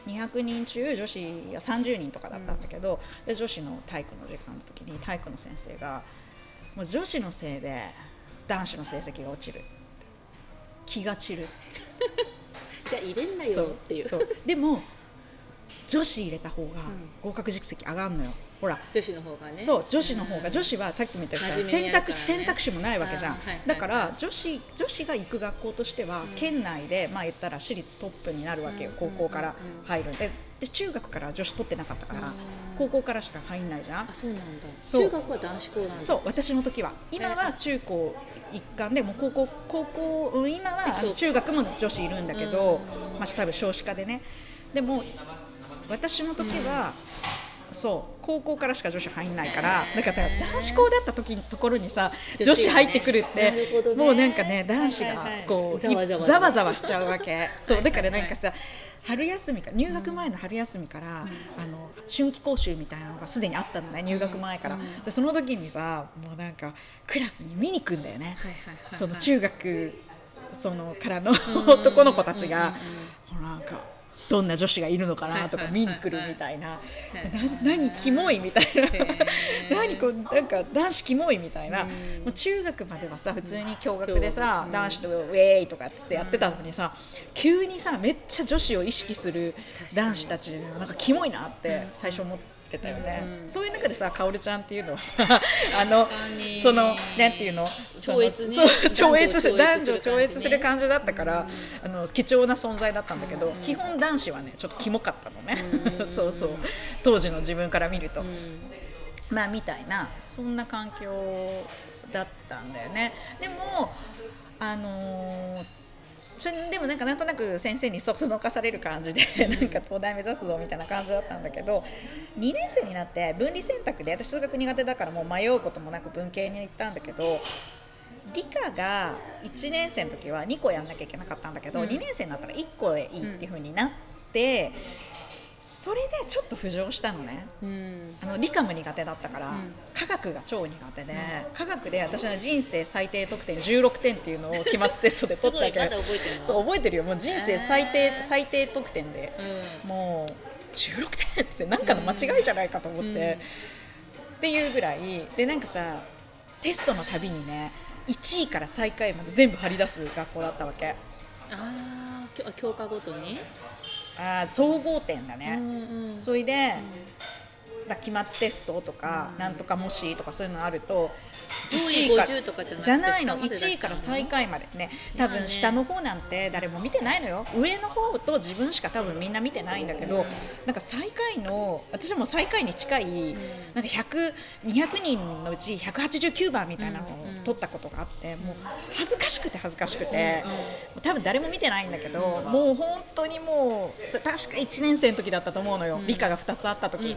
200人中女子や30人とかだったんだけど、うん、で女子の体育の時間の時に体育の先生がもう女子のせいで男子の成績が落ちる気が散る。じゃあ入れんなよっていう。でも女子入れた方が合格実績上がるのよ、ほら。女子の方がね。そう女子の方が。女子はさっきも言ったように選択肢、選択肢もないわけじゃん、だから女子女子が行く学校としては、県内でまあ言ったら私立トップになるわけよ、高校から入るんで。で中学から女子取ってなかったから、高校からしか入んないじゃん。あそうなんだ。中学は男子校なんだ。そう私の時は。今は中高一貫でも高校高校今は中学も女子いるんだけど、まあ多分少子化でね。でも私の時は、そう高校からしか女子入んないからだから男子校だった時のところにさ女子入ってくるって、ね、もうなんかね男子がこうざわざわしちゃうわけ。そうだからなんかさ春休みか入学前の春休みから、うん、あの春季講習みたいなのがすでにあったのね入学前から、うん、でその時にさもうなんかクラスに見に行くんだよね、その中学そのからの男の子たちが、うん、なんかどんな女子がいるのかなとか見に来るみたいな「何キモい」みたいな「何こうなんか男子キモい」みたいな。もう中学まではさ普通に共学でさ男子とウェイとかっつってやってたのにさ急にさめっちゃ女子を意識する男子たちなんかキモいなって最初思って。ってたよね、うん、そういう中でさかおるちゃんっていうのはさあのそのなんていうの？超越、ね、超越する男女超越する感じだったから、うん、あの貴重な存在だったんだけど、うん、基本男子はねちょっとキモかったのね、そうそう。当時の自分から見ると、まあみたいなそんな環境だったんだよね。でもあのーそれでもなんかなんとなく先生にそそのかされる感じでなんか東大目指すぞみたいな感じだったんだけど2年生になって分離選択で私数学苦手だからもう迷うこともなく文系に行ったんだけど理科が1年生の時は2個やんなきゃいけなかったんだけど、うん、2年生になったら1個でいいっていう風になって。うんそれでちょっと浮上したのね、うん、あの理科も苦手だったから、うん、科学が超苦手で、うん、科学で私の人生最低得点16点っていうのを期末テストで取ったけど そう覚えてるよ。もう人生最低、えー、最低得点で、もう16点って何かの間違いじゃないかと思って、っていうぐらい。でなんかさテストのたびにね1位から最下位まで全部張り出す学校だったわけ。ああ教科ごとに？あ総合点だね、うんうん、それで、だ期末テストとか、うん、なんとかもしとかそういうのあると1位からじゃないの1位から最下位までね多分下の方なんて誰も見てないのよ。上の方と自分しか多分みんな見てないんだけど、うん、なんか最下位の私も最下位に近い、うん、なんか100200人のうち189番みたいなのを取ったことがあって、もう恥ずかしくて恥ずかしくて、うん、多分誰も見てないんだけど、もう本当にもう確か1年生の時だったと思うのよ、理科が2つあった時。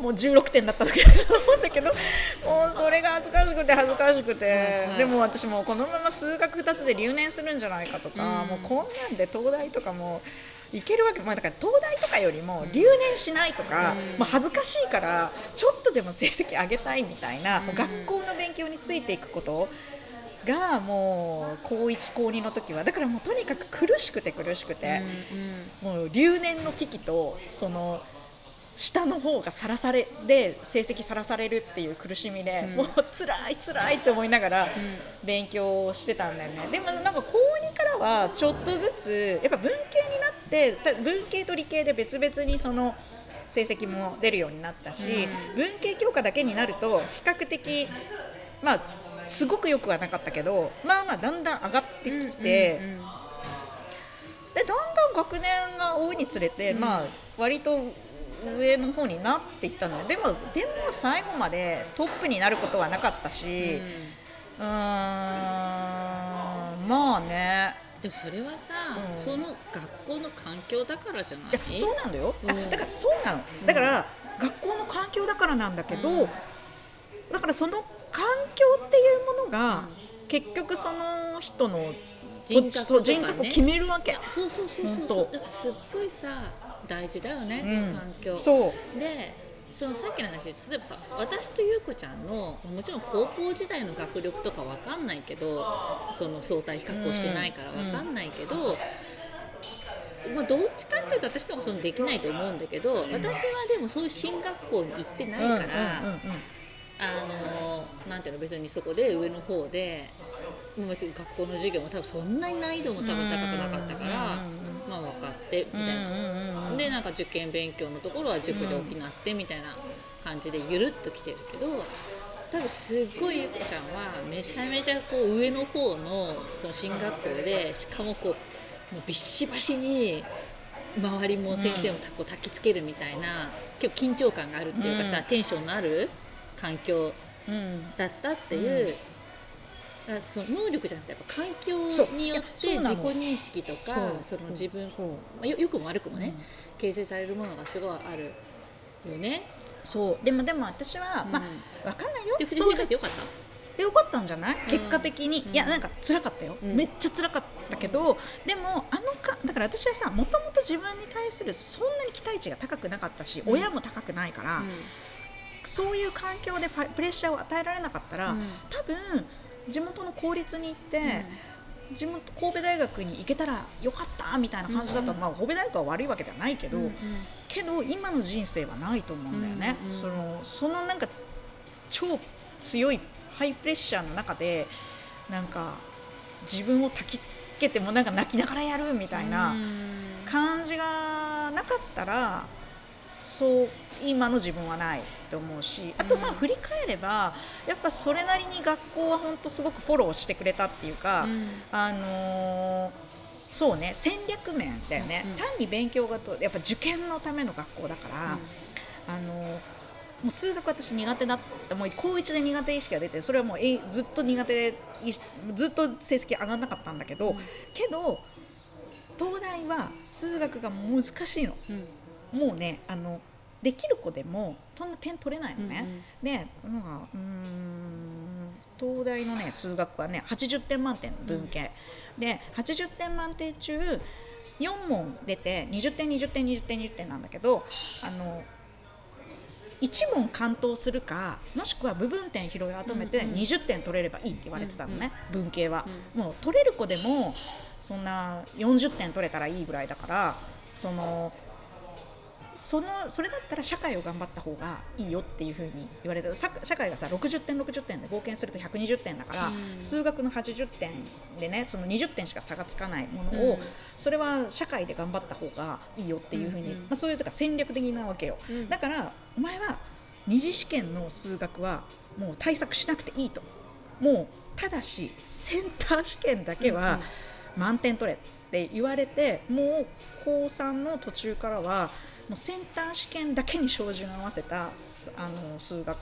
もう16点だった時だと思うんだけどもうそれが恥ずかしくて恥ずかしくて、でも私もこのまま数学2つで留年するんじゃないかとか、うん、もうこんなんで東大とかも。いけるわけ、まあ、だから東大とかよりも留年しないとか、うん、まあ、恥ずかしいからちょっとでも成績上げたいみたいな、うん、学校の勉強についていくことがもう高1高2の時はだからもうとにかく苦しくて苦しくて、もう留年の危機とその下の方がさらされで成績さらされるっていう苦しみで、もう辛い辛いって思いながら勉強してたんだよね、でもなんか高2からはちょっとずつやっぱ文系になって文系と理系で別々にその成績も出るようになったし、文系教科だけになると比較的まあすごくよくはなかったけどまあまあだんだん上がってきて、でだんだん学年が追うにつれて、まあ割と上の方になっていったのででもでも最後までトップになることはなかったしうーん。まあね。でもそれはさ、うん、その学校の環境だからじゃない？いそうなんだよ、うん、だからそうなの。だから、学校の環境だからなんだけど、うん、だからその環境っていうものが、結局その人の人格、ね、人格を決めるわけ。そうそうそうそうだからすっごいさ大事だよね、環境。そう。でそのさっきの話例えばさ私と優子ちゃんのもちろん高校時代の学力とか分かんないけどその相対比較をしてないから分かんないけど、まあ、どっちかっていうと私とかそのできないと思うんだけど私はでもそういう進学校に行ってないから、あのなんていうの別にそこで上の方で別に学校の授業も多分そんなに難易度も多分高くなかったから、まあ分かってみたいな、でなんか受験勉強のところは塾で補ってみたいな感じでゆるっと来てるけど多分すっごいゆこちゃんはめちゃめちゃこう上の方のその進学校でしかもこうもうビシバシに周りも先生もこう焚きつけるみたいな、結構緊張感があるっていうかさ、テンションのある環境だったっていう。その能力じゃなくてやっぱ環境によって自己認識とかその自分、まあ、よくも悪くもね、うん、形成されるものがすごいあるよね。そう。でもでも私は、まあ分かんないよ。で藤井さんってよかった。よかったんじゃない？結果的に、うん、いやなんか辛かったよ、うん、めっちゃ辛かったけど、でもあのかだから私はさもともと自分に対するそんなに期待値が高くなかったし、親も高くないから、そういう環境でプレッシャーを与えられなかったら、多分地元の公立に行って、うん、地元神戸大学に行けたらよかったみたいな感じだったら、うん、まあ、神戸大学は悪いわけではないけど、うんうん、けど今の人生はないと思うんだよね。うんうん、そのそのなんか超強いハイプレッシャーの中でなんか自分を焚きつけてもなんか泣きながらやるみたいな感じがなかったらそう今の自分はないと思うしあとまあ振り返ればやっぱそれなりに学校は本当すごくフォローしてくれたっていうか、うん、あのー、そうね戦略面だよね、うん、単に勉強がとやっぱ受験のための学校だから、うん、あのー、もう数学私苦手だったもう高1で苦手意識が出てそれはもうえずっと苦手でずっと成績上がらなかったんだけど、けど東大は数学が難しいの。もうねあのできる子でもそんな点取れないのね。うんうん、でうん東大のね数学はね80点満点の文系、うん、で80点満点中4問出て20点20点20点20点なんだけどあの1問完登するかもしくは部分点拾い集めて20点取れればいいって言われてたのね、うんうん、文系は、うん、もう取れる子でもそんな40点取れたらいいぐらいだからそのそのそれだったら社会を頑張った方がいいよっていうふうに言われた。社会がさ60点60点で合計すると120点だから、うん、数学の80点でねその20点しか差がつかないものを、うん、それは社会で頑張った方がいいよっていうふうに、うんうん、まあ、そういうとか戦略的なわけよ、うん、だからお前は二次試験の数学はもう対策しなくていいと。もうただしセンター試験だけは満点取れって言われてもう高3の途中からはもうセンター試験だけに照準を合わせたあの数学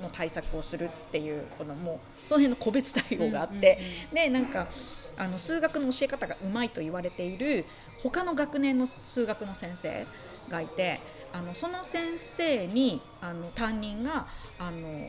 の対策をするっていうこのもうその辺の個別対応があって、でなんかあの数学の教え方がうまいと言われている他の学年の数学の先生がいてあのその先生にあの担任があの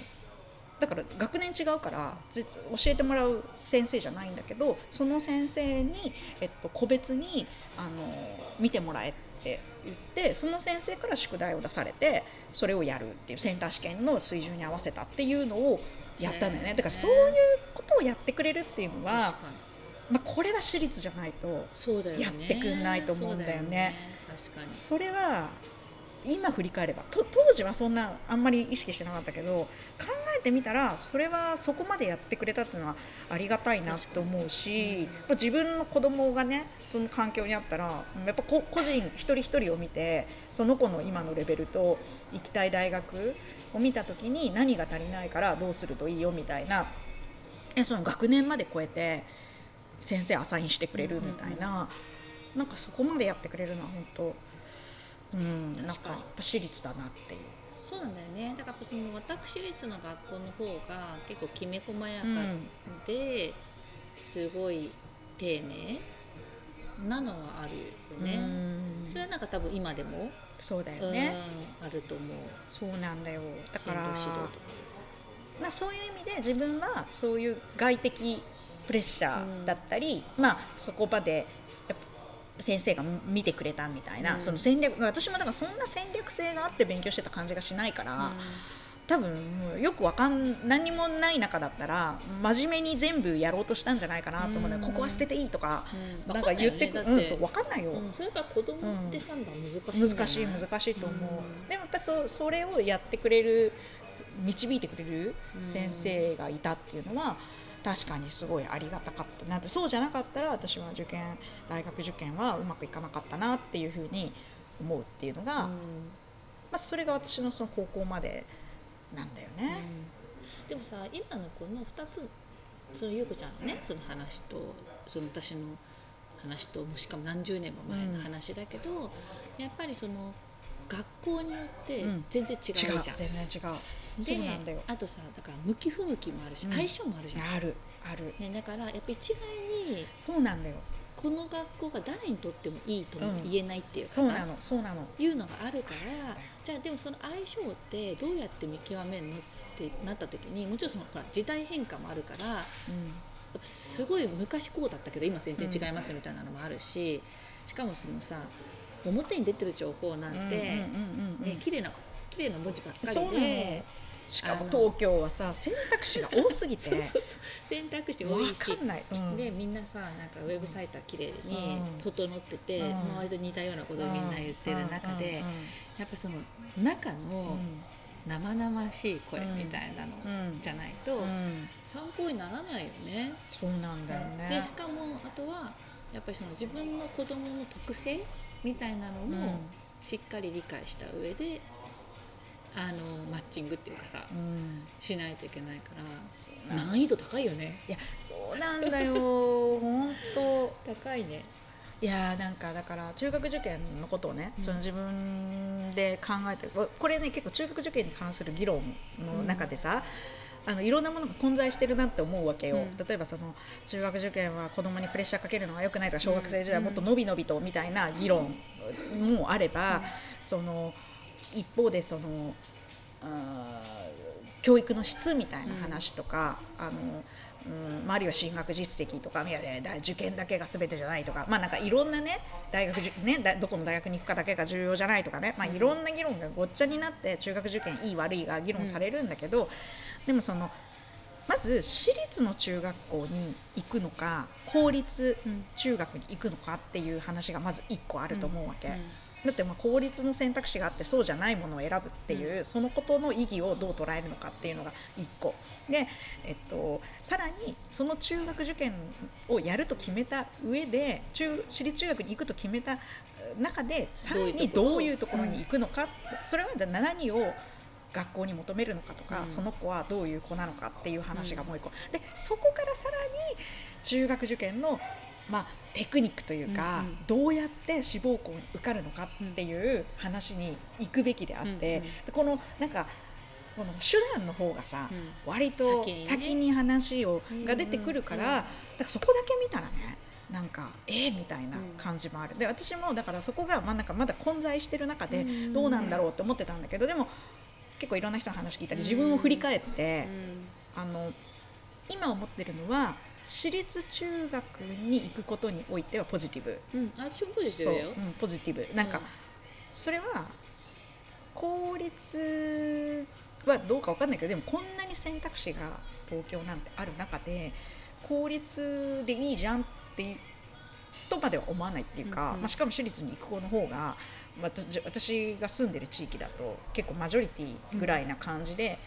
だから学年違うから教えてもらう先生じゃないんだけどその先生に、えっと、個別にあの見てもらえって言ってその先生から宿題を出されてそれをやるっていうセンター試験の水準に合わせたっていうのをやったんだよねだからそういうことをやってくれるっていうのは、まあ、これは私立じゃないとやってくんないと思うんだよね。そうだよね。それは今振り返れば。と当時はそんなあんまり意識してなかったけど考えてみたらそれはそこまでやってくれたっていうのはありがたいなと思うし、やっぱ自分の子供がねその環境にあったらやっぱこ個人一人一人を見てその子の今のレベルと行きたい大学を見た時に何が足りないからどうするといいよみたいなえその学年まで超えて先生アサインしてくれるみたいな、なんかそこまでやってくれるのは本当うんなんかやっぱ私立だなっていう。そうなんだよね。だからその私立の学校の方が結構きめ細やかうんで、すごい丁寧なのはあるよね、うん。それはなんか多分今でも、そうだうんよね、あると思う。そうなんだよ。だから指導とか。まあ、そういう意味で自分はそういう外的プレッシャーだったり、まあそこまで先生が見てくれたみたいな、うん。その戦略私もだからそんな戦略性があって勉強してた感じがしないから、多分よくわかん何にもない中だったら真面目に全部やろうとしたんじゃないかなと思うのここは捨てていいとか、うん。なんか言ってくわかんない。よねうんそうわかんないよ、うん、それから子供って判断難しいんじゃない、難しい難しいと思う、うん。でもやっぱりそそれをやってくれる導いてくれる先生がいたっていうのは、確かにすごいありがたかった。なってそうじゃなかったら私は受験大学受験はうまくいかなかったなっていうふうに思うっていうのが、まあ、それが私のその高校までなんだようん。ね。でもさ今のこの2つその優子ちゃんのねその話とその私の話ともうしかも何十年も前の話だけど、やっぱりその学校によってうん全然違うじゃん。全然違うでそうなんだよ。あとさだから向き不向きもあるし、うん。相性もあるじゃん。あるある。ね、だからやっぱ一概にそうなんだよ。この学校が誰にとってもいいともうん。言えないっていうかさ、そうなのそうなの。いうのがあるからじゃあでもその相性ってどうやって見極めるのってなった時にもちろんそのほら時代変化もあるからやっぱすごい昔こうだったけど今全然違いますみたいなのもあるし、しかもそのさ表に出てる情報なんて、綺麗な綺麗な文字ばっかそうなの。りで。しかも東京はさ選択肢が多すぎて。選択肢多わいし。かんない、うん。でみんなさなんかウェブサイトは綺麗にうん。整ってて、うん。まあ割と似たようなことをみんな言ってる中で、やっぱその中うん。の生々しい声みたいなのうん。じゃないとうん。参考にならないよね。そうなんだよね。でしかもあとはやっぱりその自分の子供の特性みたいなのうん。もしっかり理解した上であのマッチングっていうかさうん。しないといけないから難易度高いよね。いやそうなんだよ。本当。高いね。いやーなんかだから中学受験のことをね、うん。その自分で考えてここれね結構中学受験に関する議論の中でさ、あのいろんなものが混在してるなって思うわけよ、うん。例えばその中学受験は子供にプレッシャーかけるのは良くないとか小学生時代はもっと伸び伸びとみたいな議論もあれば、その一方でその教育の質みたいな話とか、あのうんまあ、あるいは進学実績とかいや受験だけが全てじゃないとか、まあ、なんかいろんなね大学受ねだどこの大学に行くかだけが重要じゃないとかね、まあ、いろんな議論がごっちゃになって中学受験いい悪いが議論されるんだけど、でもそのまず私立の中学校に行くのか公立うん中学に行くのかっていう話がまず1個あると思うわけ。うんだってまあ公立の選択肢があってそうじゃないものを選ぶっていう、そのことの意義をどう捉えるのかっていうのが1個。で、えっと、さらにその中学受験をやると決めた上で中私立中学に行くと決めた中でさらにどういうところ？に行くのか、それはじゃあ何を学校に求めるのかとか、うん。その子はどういう子なのかっていう話がもう一個、でそこからさらに中学受験の、まあ、テクニックというか、うんうん。どうやって志望校に受かるのかっていう話に行くべきであって、うんうんでこのなんかこの手段の方がさ、うん。割と先に話をうんが出てくるから、だからそこだけ見たらねなんかえー、みたいな感じもある、で私もだからそこがまあなんかまだ混在してる中でうんどうなんだろうって思ってたんだけどでも結構いろんな人の話聞いたり自分を振り返って、あの今思ってるのは私立中学に行くことにおいてはポジティブ。うん、うん、私もポジティブだよ。う。ん、ポジティブ。なんか、うんそれは公立はどうかわかんないけどでもこんなに選択肢が東京なんてある中で公立でいいじゃんってとまでは思わないっていうか、うんうん。まあ、しかも私立に行く子の方が、まあ、私私が住んでる地域だと結構マジョリティぐらいな感じで、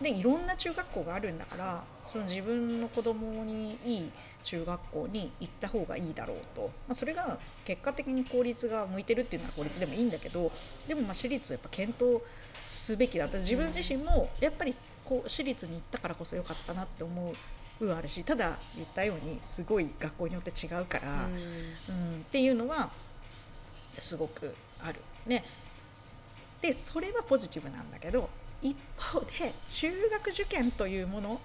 でいろんな中学校があるんだからその自分の子供にいい中学校に行った方がいいだろうと、まあ、それが結果的に公立が向いてるっていうのは公立でもいいんだけどでもまあ私立をやっぱ検討すべきだ。と自分自身もやっぱりこう私立に行ったからこそ良かったなって思う部分はあるしただ言ったようにすごい学校によって違うから、うんっていうのはすごくある。ね、でそれはポジティブなんだけど一方で中学受験というもの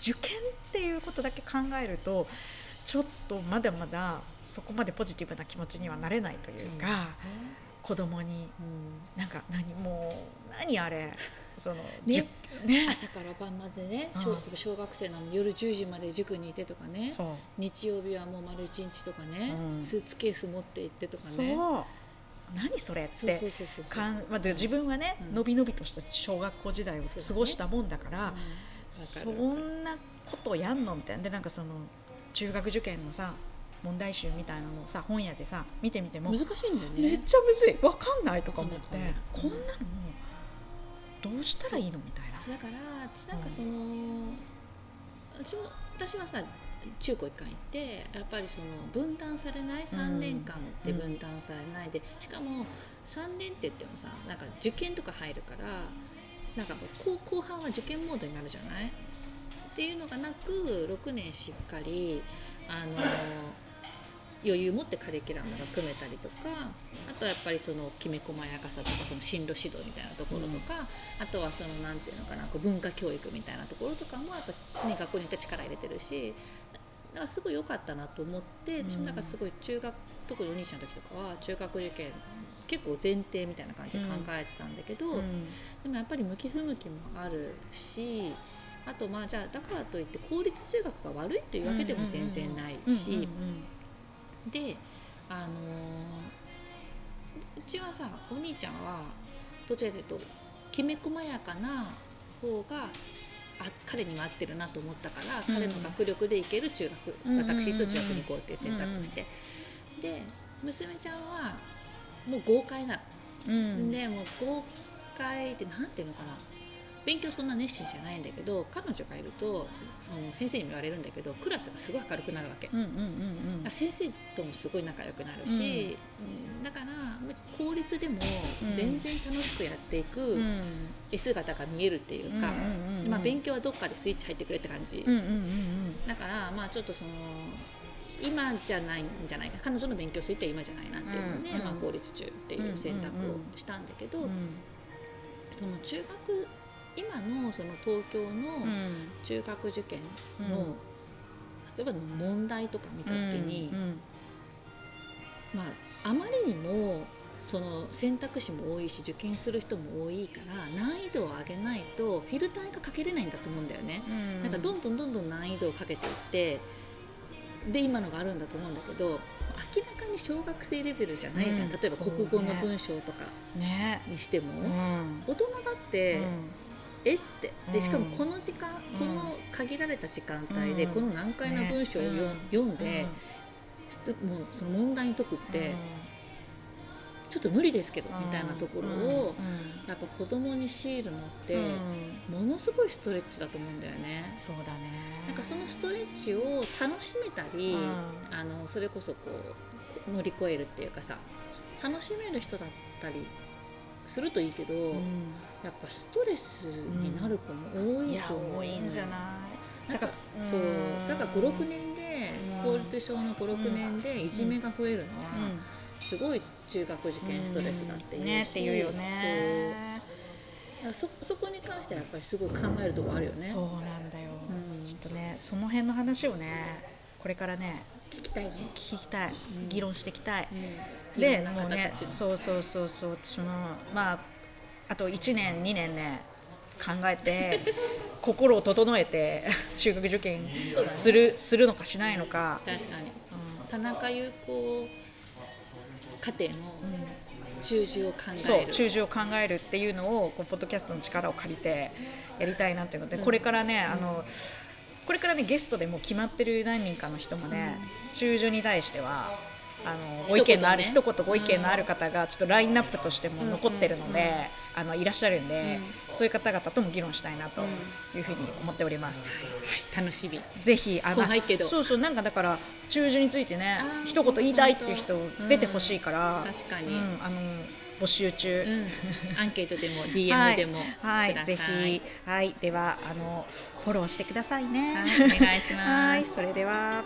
受験っていうことだけ考えるとちょっとまだまだそこまでポジティブな気持ちにはなれないというか、子供になんか何もう何あれそのじゅね。朝から晩までねうん。小小学生なのに夜10時まで塾にいてとかね。日曜日はもう丸一日とかね、うん。スーツケース持って行ってとかね。何それって自分はね、うん。のびのびとした小学校時代を過ごしたもんだからうんそんなことやんの？みたいな。でなんかその中学受験のさ問題集みたいなのをさ本屋でさ見てみても難しいんだよね。めっちゃむずい。わかんないとか思ってこんなのどうしたらいいの？みたいな。だから私なんかその、私も私はさ中高一貫行ってやっぱりその分担されない？3年間で分担されないで、しかも3年って言ってもさなんか受験とか入るからなんか後後半は受験モードになるじゃない？っていうのがなく6年しっかりあの余裕持ってカリキュラムが組めたりとかあとはやっぱりそのきめ細やかさとかその進路指導みたいなところとか、あとはそのなんていうのかなこう文化教育みたいなところとかもやっぱ、ね、学校によって力入れてるしだからすごい良かったなと思って私もなんかすごい中学特にお兄ちゃんの時とかは中学受験結構前提みたいな感じで考えてたんだけど、でもやっぱり向き不向きもあるしあとまあじゃあだからといって公立中学が悪いっていうわけでも全然ないし。であのーうちはさお兄ちゃんはどちらかというときめ細やかな方があ彼には合ってるなと思ったから、うん。彼の学力でいける中学、うん私と中学に行こうっていう選択をして、で娘ちゃんはもう豪快なの、うん。でもう豪快ってなんていうのかな？勉強そんな熱心じゃないんだけど彼女がいるとそその先生にも言われるんだけどクラスがすごい明るくなるわけ。うんうんうんうん。先生ともすごい仲良くなるし、うんだから別に公立でもうん。全然楽しくやっていく姿が見えるっていうか、うんうんうんうん。まあ、勉強はどっかでスイッチ入ってくれって感じ、うんうんうんだからまあちょっとその今じゃないんじゃないか。彼女の勉強スイッチは今じゃないなっていうので、うんうんまあ、公立中っていう選択をしたんだけど、うんその中学今のその東京のうん。中学受験うん。の、例えばの問題とか見た時に、うん。まあ、あまりにもその選択肢も多いし受験する人も多いから難易度を上げないとフィルターがかけれないんだと思うんだよね。うん。なんかどんどんどんどん難易度をかけていってで今のがあるんだと思うんだけど明らかに小学生レベルじゃないじゃん、うん例えば国語の文章とかねにしても、うん。大人だって、えって。でしかもうん。この時間、うん。この限られた時間帯でうん。この難解な文章をよ、ねうん。読んで、質もうその問題に解くって、ちょっと無理ですけど、みたいなところを、やっぱ子供に強いるのって、うん。ものすごいストレッチだと思うんだよね。そうだね。なんかそのストレッチを楽しめたり、うん。あのそれこそこう乗り越えるっていうかさ楽しめる人だったりするといいけど、うん。やっぱストレスになる子も多いと思う、多いんじゃない？なんかだからそうだから56年でうん。公立小の56年でいじめが増えるのは、すごい中学受験ストレスだっていうし、ねっていうよね。そう。そそこに関してはやっぱりすごい考えるところあるよね。そうなんだよ。うん。ちょっとねその辺の話をねこれからね聞きたいね、聞きたい。うん。議論していきたい。うん、でもうねそうそうそうそう私もまああと1年2年ね考えて 心を整えて中学受験そうだね。する,、するのかしないのか、確かに。う田中優子家庭の中寿を考える。そう中寿を考えるっていうのをこうポッドキャストの力を借りてやりたいなっていうので、これからね、あのこれからねゲストでもう決まってる何人かの人もね、中寿に対してはあのご意見のある一言ご意見のある方がちょっとラインナップとしても残ってるので、あのいらっしゃるんで、うん、そういう方々とも議論したいなというふうに思っております。うん、楽しみ。ぜひあのそうそうなんかだから中旬についてね一言言いたいっていう人出てほしいから、うん、確かに、あの募集中、アンケートでも DM でもはい、はい、ぜひ。はい。ではあのフォローしてくださいね。はい、お願いします。はい。それでは。